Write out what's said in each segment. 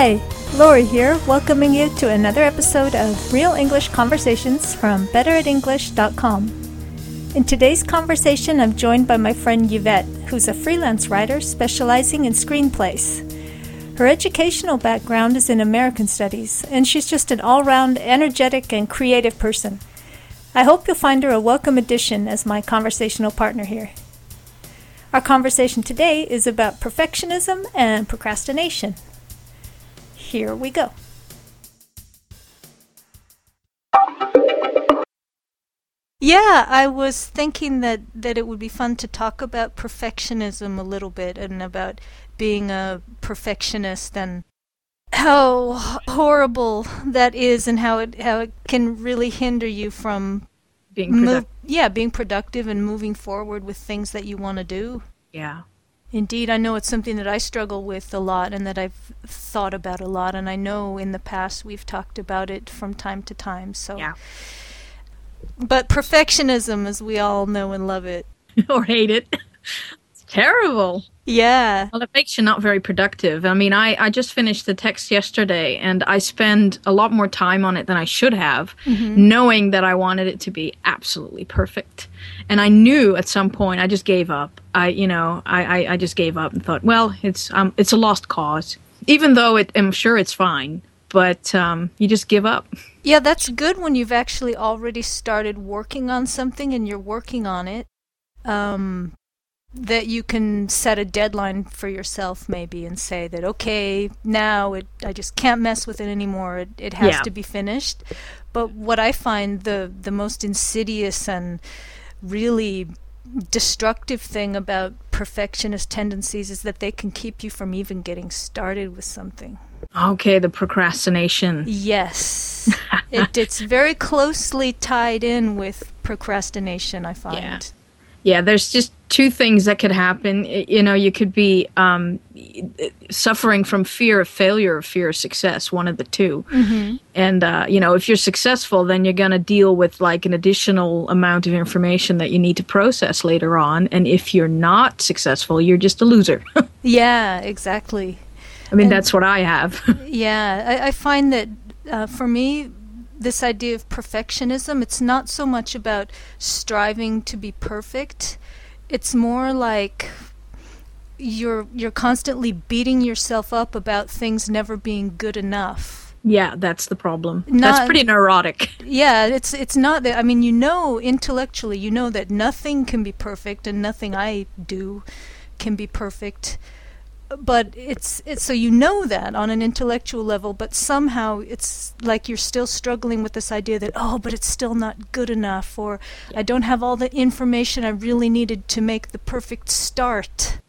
Hi, Lori here, welcoming you to another episode of Real English Conversations from BetterAtEnglish.com. In today's conversation, I'm joined by my friend Yvette, who's a freelance writer specializing in screenplays. Her educational background is in American Studies, and she's just an all round energetic and creative person. I hope you'll find her a welcome addition as my conversational partner here. Our conversation today is about perfectionism and procrastination. Here we go. Yeah, I was thinking that, that it would be fun to talk about perfectionism a little bit and about being a perfectionist and how horrible that is and how it how it can really hinder you from being productive. yeah, being productive and moving forward with things that you want to do. Yeah. Indeed, I know it's something that I struggle with a lot and that I've thought about a lot and I know in the past we've talked about it from time to time. So Yeah. But perfectionism as we all know and love it. or hate it. Terrible. Yeah. Well, it makes you not very productive. I mean, I, I just finished the text yesterday and I spend a lot more time on it than I should have, knowing that I wanted it to be absolutely perfect. And I knew at some point I just gave up. I, you know, I, I, I just gave up and thought, well, it's um, it's a lost cause. Even though it, I'm sure it's fine, but um, you just give up. Yeah, that's good when you've actually already started working on something and you're working on it. Um, that you can set a deadline for yourself maybe and say that okay now it I just can't mess with it anymore it, it has Yeah. to be finished but what I find the the most insidious and really destructive thing about perfectionist tendencies is that they can keep you from even getting started with something Okay, the procrastination. Yes. it, it's very closely tied in with procrastination, I find. Yeah. Yeah, there's just two things that could happen. You know, you could be um, suffering from fear of failure or fear of success, one of the 2 Mm-hmm. And, uh, you know, if you're successful, then you're going to deal with like an additional amount of information that you need to process later on. And if you're not successful, you're just a loser. Yeah, exactly. I mean, And- that's what I have. Yeah, I, I find that uh, for me, this idea of perfectionism, it's not so much about striving to be perfect. It's more like you're you're constantly beating yourself up about things never being good enough. yeah, that's the problem. Not- that's pretty neurotic. Yeah, it's it's not that. I mean, you know, intellectually, you know that nothing can be perfect, and nothing I do can be perfect. But it's it's so you know that on an intellectual level, but somehow it's like you're still struggling with this idea that oh, but it's still not good enough, or I don't have all the information I really needed to make the perfect start.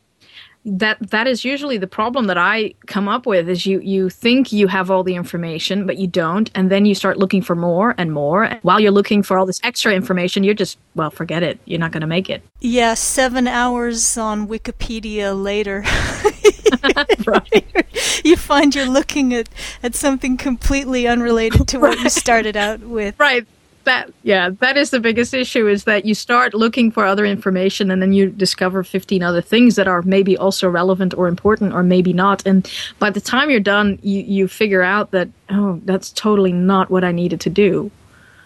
That that is usually the problem that I come up with is you you think you have all the information but you don't and then you start looking for more and more and while you're looking for all this extra information you're just well forget it. You're not going to make it. Yeah, seven hours on Wikipedia later. you find you're looking at, at something completely unrelated to what you started out with. right that yeah that is the biggest issue is that you start looking for other information and then you discover 15 other things that are maybe also relevant or important or maybe not. And by the time you're done you you figure out that oh that's totally not what I needed to do.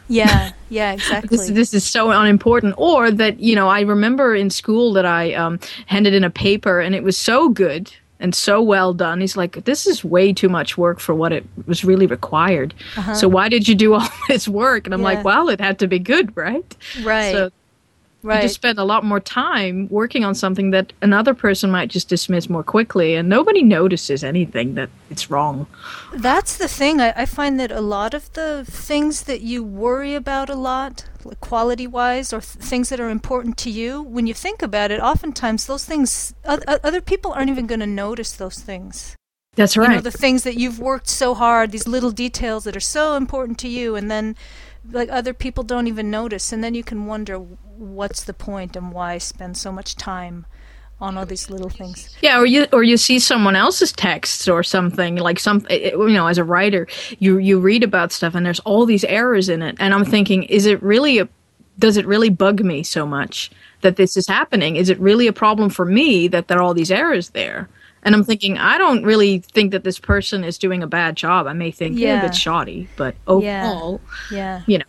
Yeah, yeah, exactly. this, this is so unimportant. Or that you know i remember in school that i um, handed in a paper and it was so good and so well done. He's like this is way too much work for what it was really required. Uh-huh. So why did you do all this work? And i'm Yeah. like well it had to be good right? Right, so you just spend a lot more time working on something that another person might just dismiss more quickly and nobody notices anything that it's wrong That's the thing. I, I find that a lot of the things that you worry about a lot, quality wise, or th- things that are important to you, when you think about it, oftentimes those things, o- other people aren't even going to notice those things. that's you right know the things that you've worked so hard these little details that are so important to you and then like other people don't even notice and then you can wonder what's the point and why spend so much time on all these little things Yeah, or you or you see someone else's texts or something like some eh, you know as a writer you you read about stuff and there's all these errors in it and I'm thinking is it really a does it really bug me so much that this is happening? Is it really a problem for me that there are all these errors there? And I'm thinking, I don't really think that this person is doing a bad job. I may think yeah. they're a bit shoddy, but overall, yeah. yeah. you know,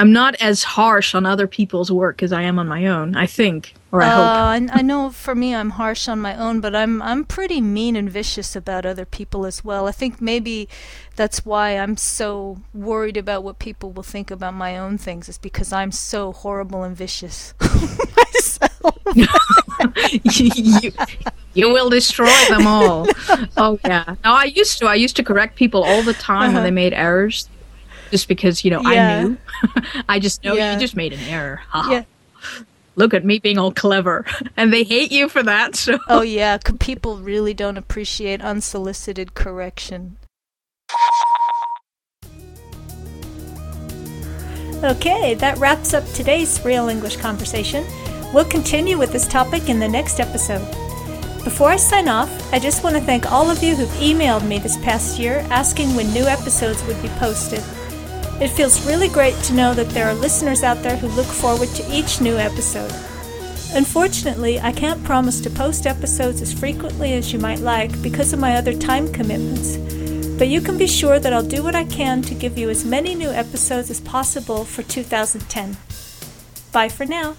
I'm not as harsh on other people's work as I am on my own. I think, or I uh, hope. I, I know for me, I'm harsh on my own, but I'm I'm pretty mean and vicious about other people as well. I think maybe that's why I'm so worried about what people will think about my own things. Is because I'm so horrible and vicious myself. you, you will destroy them all. oh yeah. No, I used to. I used to correct people all the time uh-huh. when they made errors, just because you know yeah. I knew. I just know yeah. you just made an error. Yeah. Look at me being all clever, and they hate you for that. So. Oh yeah, people really don't appreciate unsolicited correction. Okay, that wraps up today's Real English conversation. We'll continue with this topic in the next episode. Before I sign off, I just want to thank all of you who've emailed me this past year asking when new episodes would be posted. It feels really great to know that there are listeners out there who look forward to each new episode. Unfortunately, I can't promise to post episodes as frequently as you might like because of my other time commitments, but you can be sure that I'll do what I can to give you as many new episodes as possible for 2010. Bye for now.